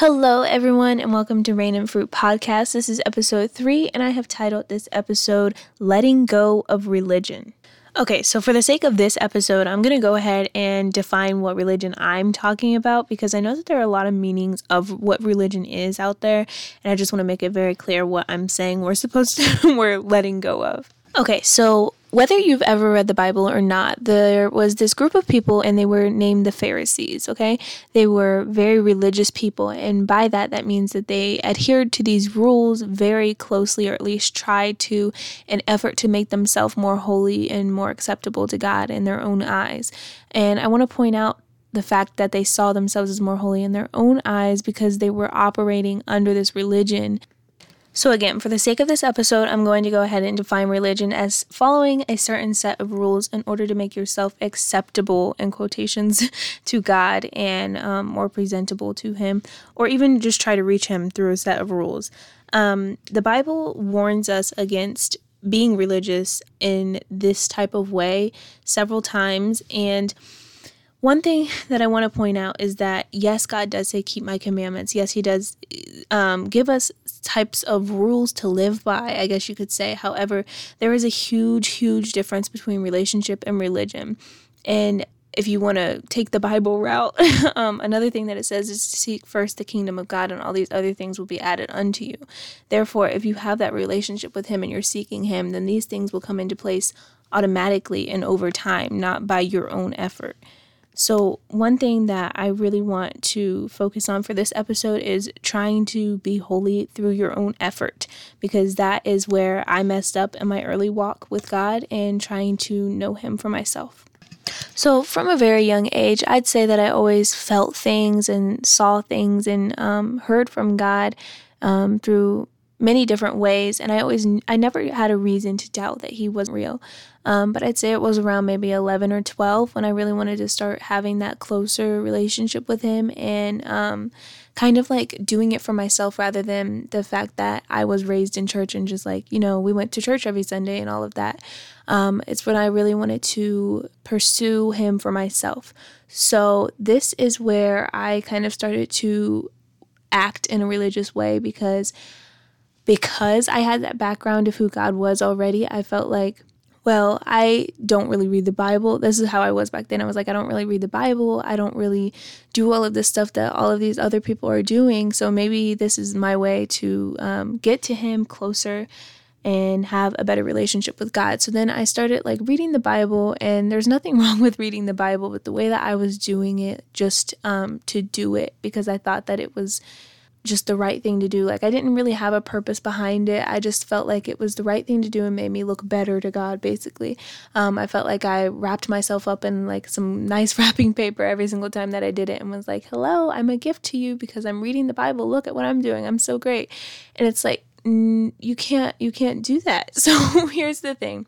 Hello, everyone, and welcome to Rain and Fruit Podcast. This is episode three, and I have titled this episode Letting Go of Religion. Okay, so for the sake of this episode, I'm going to go ahead and define what religion I'm talking about because I know that there are a lot of meanings of what religion is out there, and I just want to make it very clear what I'm saying we're supposed to, we're letting go of. Okay, so whether you've ever read the Bible or not, there was this group of people and they were named the Pharisees, okay? They were very religious people, and by that, that means that they adhered to these rules very closely, or at least tried to, in effort to make themselves more holy and more acceptable to God in their own eyes. And I want to point out the fact that they saw themselves as more holy in their own eyes because they were operating under this religion so, again, for the sake of this episode, I'm going to go ahead and define religion as following a certain set of rules in order to make yourself acceptable, in quotations, to God and um, more presentable to Him, or even just try to reach Him through a set of rules. Um, the Bible warns us against being religious in this type of way several times, and one thing that I want to point out is that yes, God does say, keep my commandments. Yes, He does um, give us types of rules to live by, I guess you could say. However, there is a huge, huge difference between relationship and religion. And if you want to take the Bible route, um, another thing that it says is seek first the kingdom of God, and all these other things will be added unto you. Therefore, if you have that relationship with Him and you're seeking Him, then these things will come into place automatically and over time, not by your own effort. So, one thing that I really want to focus on for this episode is trying to be holy through your own effort, because that is where I messed up in my early walk with God and trying to know Him for myself. So, from a very young age, I'd say that I always felt things and saw things and um, heard from God um, through many different ways and i always i never had a reason to doubt that he wasn't real. Um, but i'd say it was around maybe 11 or 12 when i really wanted to start having that closer relationship with him and um, kind of like doing it for myself rather than the fact that i was raised in church and just like you know we went to church every sunday and all of that. Um, it's when i really wanted to pursue him for myself. So this is where i kind of started to act in a religious way because because I had that background of who God was already, I felt like, well, I don't really read the Bible. This is how I was back then. I was like, I don't really read the Bible. I don't really do all of this stuff that all of these other people are doing. So maybe this is my way to um, get to Him closer and have a better relationship with God. So then I started like reading the Bible, and there's nothing wrong with reading the Bible, but the way that I was doing it just um, to do it because I thought that it was just the right thing to do. Like I didn't really have a purpose behind it. I just felt like it was the right thing to do and made me look better to God. Basically, um, I felt like I wrapped myself up in like some nice wrapping paper every single time that I did it and was like, "Hello, I'm a gift to you because I'm reading the Bible. Look at what I'm doing. I'm so great." And it's like you can't you can't do that. So here's the thing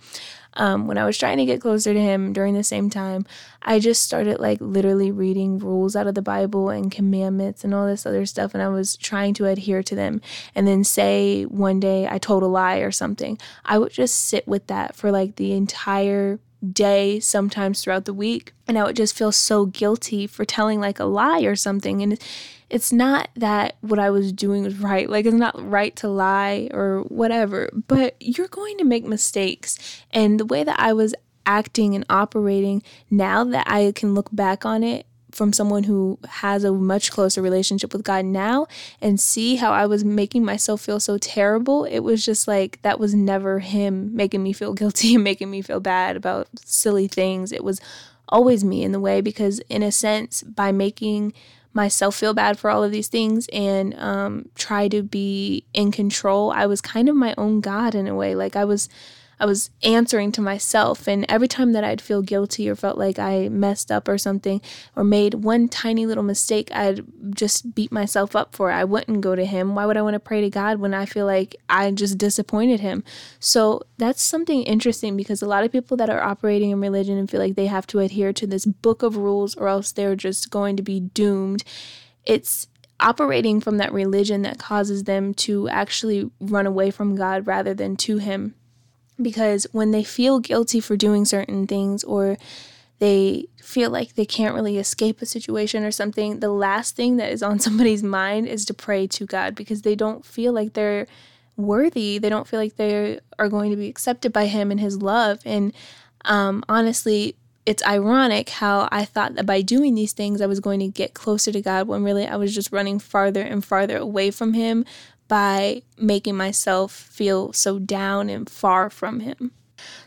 um, when I was trying to get closer to him during the same time, I just started like literally reading rules out of the Bible and commandments and all this other stuff. And I was trying to adhere to them. And then, say one day I told a lie or something, I would just sit with that for like the entire day, sometimes throughout the week. And I would just feel so guilty for telling like a lie or something. And it's not that what I was doing was right. Like, it's not right to lie or whatever, but you're going to make mistakes. And the way that I was acting and operating, now that I can look back on it from someone who has a much closer relationship with God now and see how I was making myself feel so terrible, it was just like that was never Him making me feel guilty and making me feel bad about silly things. It was always me in the way because, in a sense, by making myself feel bad for all of these things and um, try to be in control. I was kind of my own God in a way. Like I was I was answering to myself. And every time that I'd feel guilty or felt like I messed up or something or made one tiny little mistake, I'd just beat myself up for it. I wouldn't go to Him. Why would I want to pray to God when I feel like I just disappointed Him? So that's something interesting because a lot of people that are operating in religion and feel like they have to adhere to this book of rules or else they're just going to be doomed. It's operating from that religion that causes them to actually run away from God rather than to Him because when they feel guilty for doing certain things or they feel like they can't really escape a situation or something, the last thing that is on somebody's mind is to pray to God because they don't feel like they're worthy. They don't feel like they are going to be accepted by Him and His love. And um, honestly, it's ironic how I thought that by doing these things, I was going to get closer to God when really I was just running farther and farther away from Him by making myself feel so down and far from Him.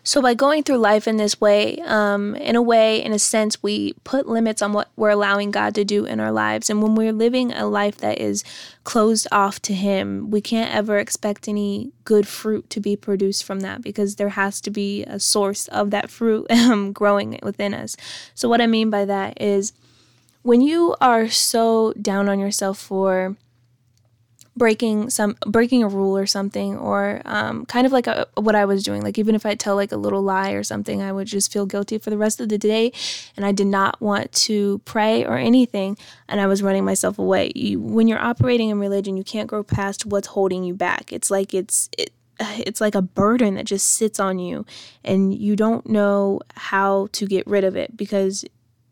So, by going through life in this way, um, in a way, in a sense, we put limits on what we're allowing God to do in our lives. And when we're living a life that is closed off to Him, we can't ever expect any good fruit to be produced from that because there has to be a source of that fruit um, growing within us. So, what I mean by that is when you are so down on yourself for breaking some breaking a rule or something or um, kind of like a, what i was doing. Like even if i tell like a little lie or something i would just feel guilty for the rest of the day. And i did not want to pray or anything. And i was running myself away. You, when you're operating in religion you can't grow past what's holding you back. It's like it's it, it's like a burden that just sits on you. And you don't know how to get rid of it because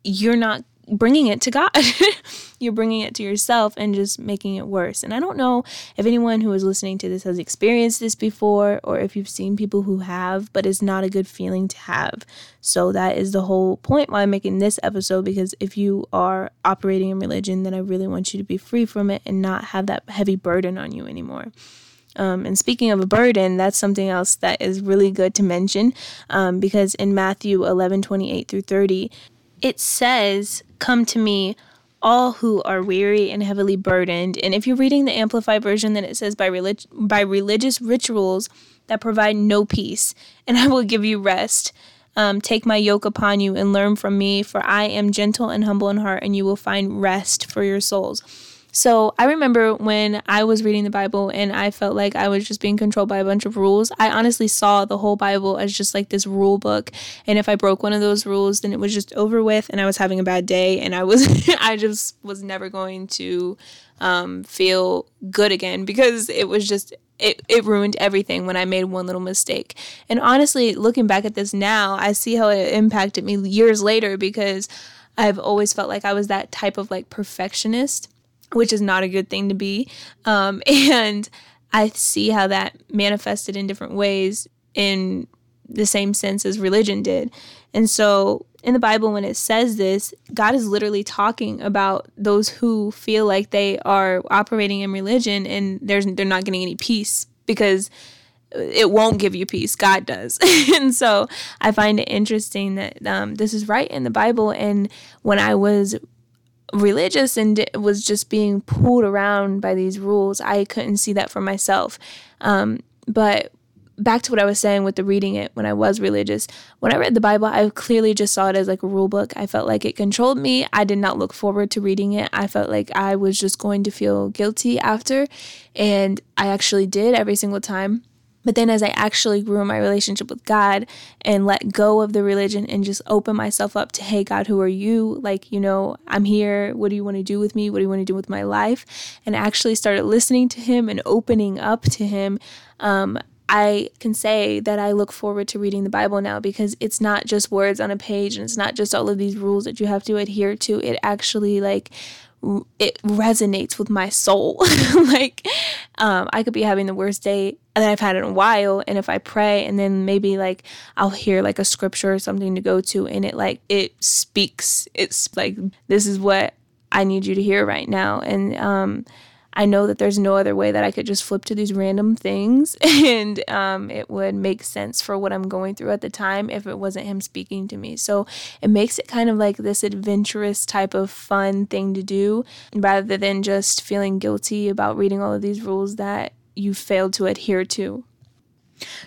you're not bringing it to God. You're bringing it to yourself and just making it worse. And I don't know if anyone who is listening to this has experienced this before or if you've seen people who have, but it's not a good feeling to have. So that is the whole point why I'm making this episode because if you are operating in religion, then I really want you to be free from it and not have that heavy burden on you anymore. Um, and speaking of a burden, that's something else that is really good to mention um, because in Matthew 11 28 through 30, it says, Come to me, all who are weary and heavily burdened. And if you're reading the Amplified version, then it says, by, relig- by religious rituals that provide no peace, and I will give you rest. Um, Take my yoke upon you and learn from me, for I am gentle and humble in heart, and you will find rest for your souls. So I remember when I was reading the Bible and I felt like I was just being controlled by a bunch of rules. I honestly saw the whole Bible as just like this rule book. And if I broke one of those rules, then it was just over with and I was having a bad day and I was I just was never going to um, feel good again because it was just it, it ruined everything when I made one little mistake. And honestly, looking back at this now, I see how it impacted me years later because I've always felt like I was that type of like perfectionist which is not a good thing to be. Um, and I see how that manifested in different ways in the same sense as religion did. And so in the Bible, when it says this, God is literally talking about those who feel like they are operating in religion and there's, they're not getting any peace because it won't give you peace. God does. and so I find it interesting that um, this is right in the Bible. And when I was religious and was just being pulled around by these rules. I couldn't see that for myself. Um, but back to what I was saying with the reading it when I was religious, when I read the Bible, I clearly just saw it as like a rule book. I felt like it controlled me. I did not look forward to reading it. I felt like I was just going to feel guilty after. And I actually did every single time. But then, as I actually grew in my relationship with God and let go of the religion and just open myself up to, hey, God, who are you? Like, you know, I'm here. What do you want to do with me? What do you want to do with my life? And actually started listening to Him and opening up to Him. Um, I can say that I look forward to reading the Bible now because it's not just words on a page and it's not just all of these rules that you have to adhere to. It actually, like, it resonates with my soul. like, um, I could be having the worst day that I've had in a while, and if I pray, and then maybe like I'll hear like a scripture or something to go to, and it like it speaks. It's like this is what I need you to hear right now, and um, I know that there's no other way that I could just flip to these random things and um, it would make sense for what I'm going through at the time if it wasn't him speaking to me. So it makes it kind of like this adventurous type of fun thing to do rather than just feeling guilty about reading all of these rules that you failed to adhere to.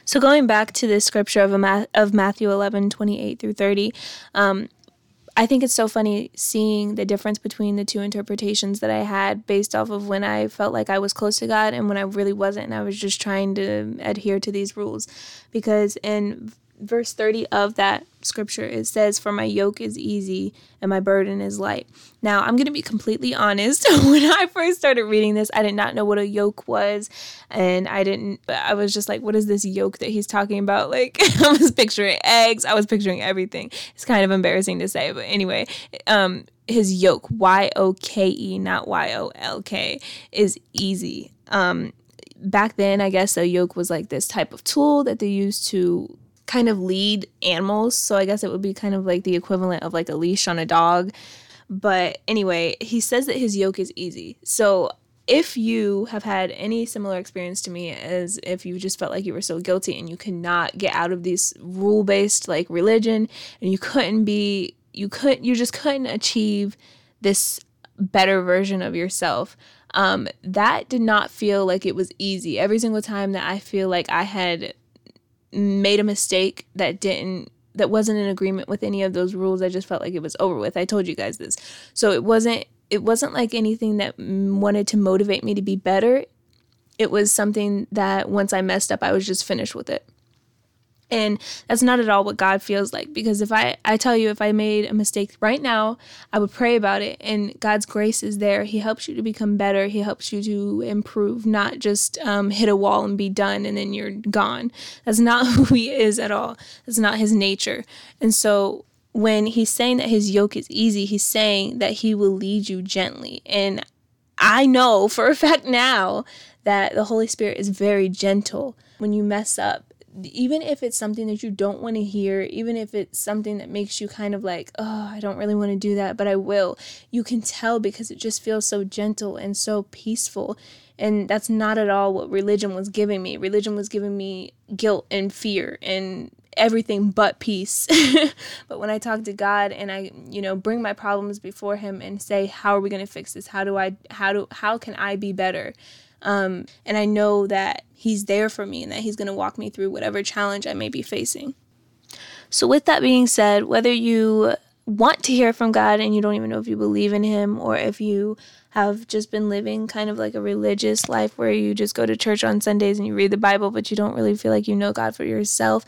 So going back to this scripture of, Ma- of Matthew 11, 28 through 30, um, I think it's so funny seeing the difference between the two interpretations that I had based off of when I felt like I was close to God and when I really wasn't and I was just trying to adhere to these rules. Because in verse 30 of that scripture it says for my yoke is easy and my burden is light. Now i'm going to be completely honest. When i first started reading this i did not know what a yoke was and i didn't i was just like what is this yoke that he's talking about? Like i was picturing eggs i was picturing everything. It's kind of embarrassing to say but anyway um his yoke y-o-k-e not y-o-l-k is easy. Um back then i guess a yoke was like this type of tool that they used to kind of lead animals. So I guess it would be kind of like the equivalent of like a leash on a dog. But anyway, he says that his yoke is easy. So if you have had any similar experience to me as if you just felt like you were so guilty and you could not get out of this rule based like religion and you couldn't be you couldn't, you just couldn't achieve this better version of yourself um, that did not feel like it was easy every single time that i feel like i had made a mistake that didn't that wasn't in agreement with any of those rules i just felt like it was over with. I told you guys this. So it wasn't it wasn't like anything that wanted to motivate me to be better. It was something that once i messed up i was just finished with it and that's not at all what God feels like. Because if I, I tell you, if I made a mistake right now, I would pray about it. And God's grace is there. He helps you to become better. He helps you to improve, not just um, hit a wall and be done and then you're gone. That's not who He is at all. That's not His nature. And so when He's saying that His yoke is easy, He's saying that He will lead you gently. And I know for a fact now that the Holy Spirit is very gentle when you mess up even if it's something that you don't want to hear, even if it's something that makes you kind of like, oh, I don't really want to do that, but I will, you can tell because it just feels so gentle and so peaceful. And that's not at all what religion was giving me. Religion was giving me guilt and fear and everything but peace. but when I talk to God and I, you know, bring my problems before him and say, how are we going to fix this? How do I how do how can I be better? Um, and I know that He's there for me and that He's going to walk me through whatever challenge I may be facing. So, with that being said, whether you want to hear from God and you don't even know if you believe in Him or if you have just been living kind of like a religious life where you just go to church on Sundays and you read the Bible, but you don't really feel like you know God for yourself,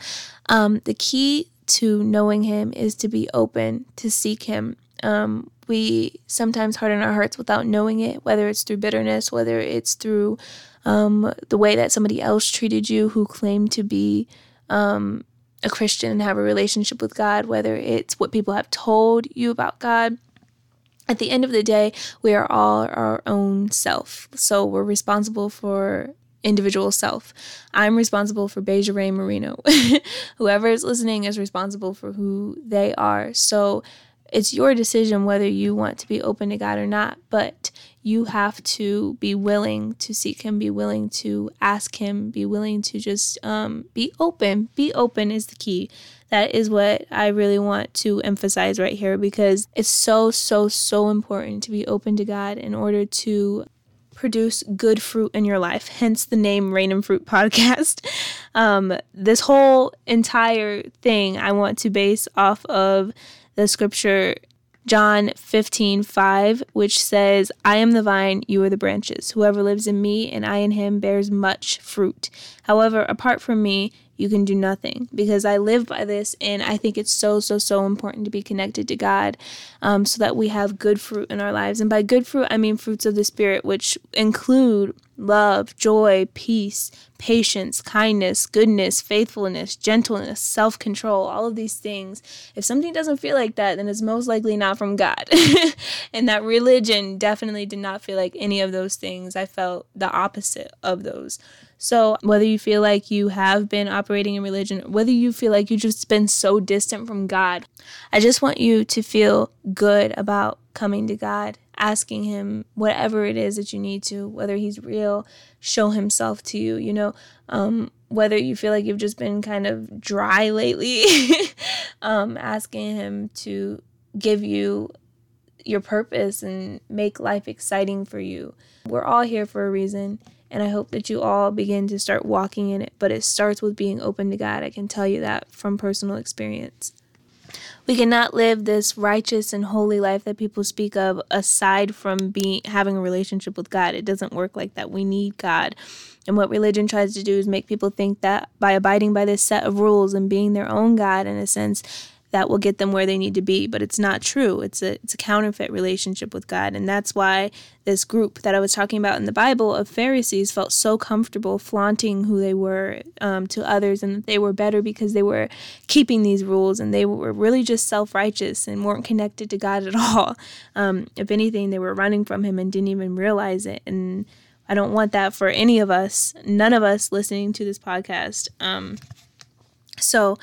um, the key to knowing Him is to be open, to seek Him. Um, we sometimes harden our hearts without knowing it, whether it's through bitterness, whether it's through um, the way that somebody else treated you who claimed to be um, a Christian and have a relationship with God, whether it's what people have told you about God. At the end of the day, we are all our own self. So we're responsible for individual self. I'm responsible for Beja Ray Marino. Whoever is listening is responsible for who they are. So it's your decision whether you want to be open to God or not, but you have to be willing to seek Him, be willing to ask Him, be willing to just um, be open. Be open is the key. That is what I really want to emphasize right here because it's so, so, so important to be open to God in order to produce good fruit in your life. Hence the name Rain and Fruit Podcast. Um, this whole entire thing I want to base off of the scripture John 15, 5, which says, I am the vine, you are the branches. Whoever lives in me and I in him bears much fruit. However, apart from me, you can do nothing because I live by this and I think it's so, so, so important to be connected to God um, so that we have good fruit in our lives. And by good fruit, I mean fruits of the Spirit, which include love, joy, peace, patience, kindness, goodness, faithfulness, gentleness, self control, all of these things. If something doesn't feel like that, then it's most likely not from God. and that religion definitely did not feel like any of those things. I felt the opposite of those. So, whether you feel like you have been operating in religion, whether you feel like you've just been so distant from God, I just want you to feel good about coming to God, asking Him whatever it is that you need to, whether He's real, show Himself to you, you know, um, whether you feel like you've just been kind of dry lately, um, asking Him to give you your purpose and make life exciting for you. We're all here for a reason and I hope that you all begin to start walking in it. But it starts with being open to God. I can tell you that from personal experience. We cannot live this righteous and holy life that people speak of aside from being having a relationship with God. It doesn't work like that. We need God. And what religion tries to do is make people think that by abiding by this set of rules and being their own God in a sense, that will get them where they need to be but it's not true. It's a it's a counterfeit relationship with god and that's why this group that i was talking about in the bible of pharisees felt so comfortable flaunting who they were um, to others and that they were better because they were keeping these rules and they were really just self-righteous and weren't connected to god at all. Um, if anything they were running from him and didn't even realize it and i don't want that for any of us none of us listening to this podcast. Um, so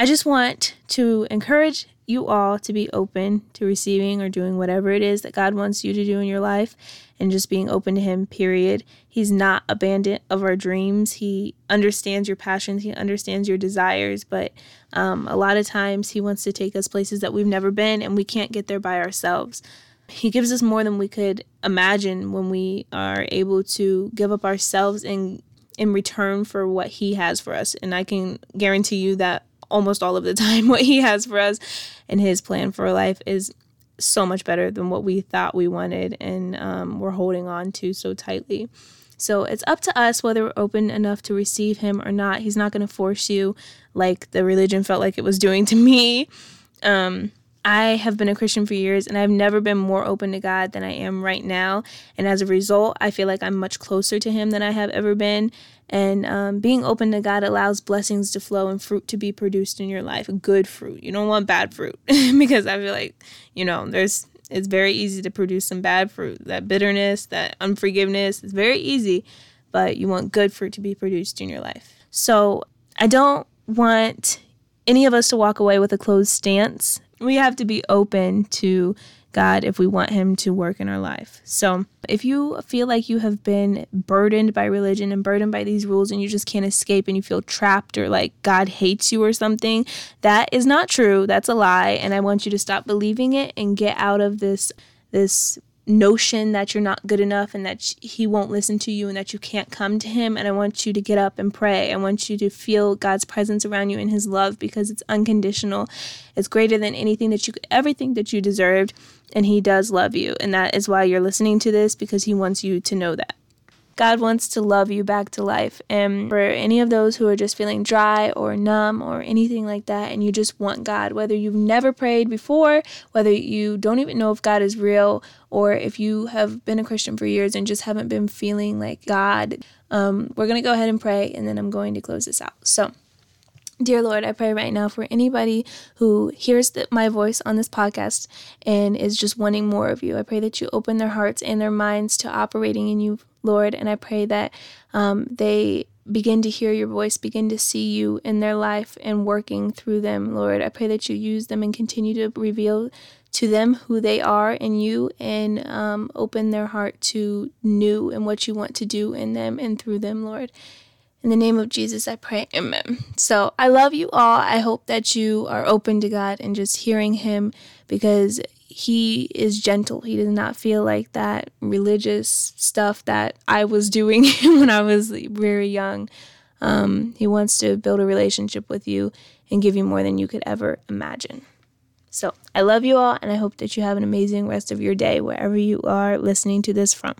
I just want to encourage you all to be open to receiving or doing whatever it is that God wants you to do in your life and just being open to Him, period. He's not abandoned of our dreams. He understands your passions, He understands your desires, but um, a lot of times He wants to take us places that we've never been and we can't get there by ourselves. He gives us more than we could imagine when we are able to give up ourselves in in return for what he has for us. And I can guarantee you that almost all of the time what he has for us. And his plan for life is so much better than what we thought we wanted and um, we're holding on to so tightly. So it's up to us whether we're open enough to receive him or not. He's not going to force you like the religion felt like it was doing to me. Um, I have been a Christian for years and I've never been more open to God than I am right now. And as a result, I feel like I'm much closer to Him than I have ever been. And um, being open to God allows blessings to flow and fruit to be produced in your life. Good fruit. You don't want bad fruit because I feel like, you know, there's it's very easy to produce some bad fruit. That bitterness, that unforgiveness, it's very easy, but you want good fruit to be produced in your life. So I don't want any of us to walk away with a closed stance. We have to be open to God if we want Him to work in our life. So, if you feel like you have been burdened by religion and burdened by these rules and you just can't escape and you feel trapped or like God hates you or something, that is not true. That's a lie. And I want you to stop believing it and get out of this this notion that you're not good enough and that he won't listen to you and that you can't come to him and I want you to get up and pray. I want you to feel God's presence around you and his love because it's unconditional. It's greater than anything that you could ever think that you deserved and he does love you and that is why you're listening to this because he wants you to know that. God wants to love you back to life. And for any of those who are just feeling dry or numb or anything like that, and you just want God, whether you've never prayed before, whether you don't even know if God is real, or if you have been a Christian for years and just haven't been feeling like God, um, we're going to go ahead and pray, and then I'm going to close this out. So, Dear Lord, I pray right now for anybody who hears the, my voice on this podcast and is just wanting more of you. I pray that you open their hearts and their minds to operating in you, Lord. And I pray that um, they begin to hear your voice, begin to see you in their life and working through them, Lord. I pray that you use them and continue to reveal to them who they are in you and um, open their heart to new and what you want to do in them and through them, Lord. In the name of Jesus, I pray, amen. So I love you all. I hope that you are open to God and just hearing Him because He is gentle. He does not feel like that religious stuff that I was doing when I was very young. Um, he wants to build a relationship with you and give you more than you could ever imagine. So I love you all, and I hope that you have an amazing rest of your day wherever you are listening to this from.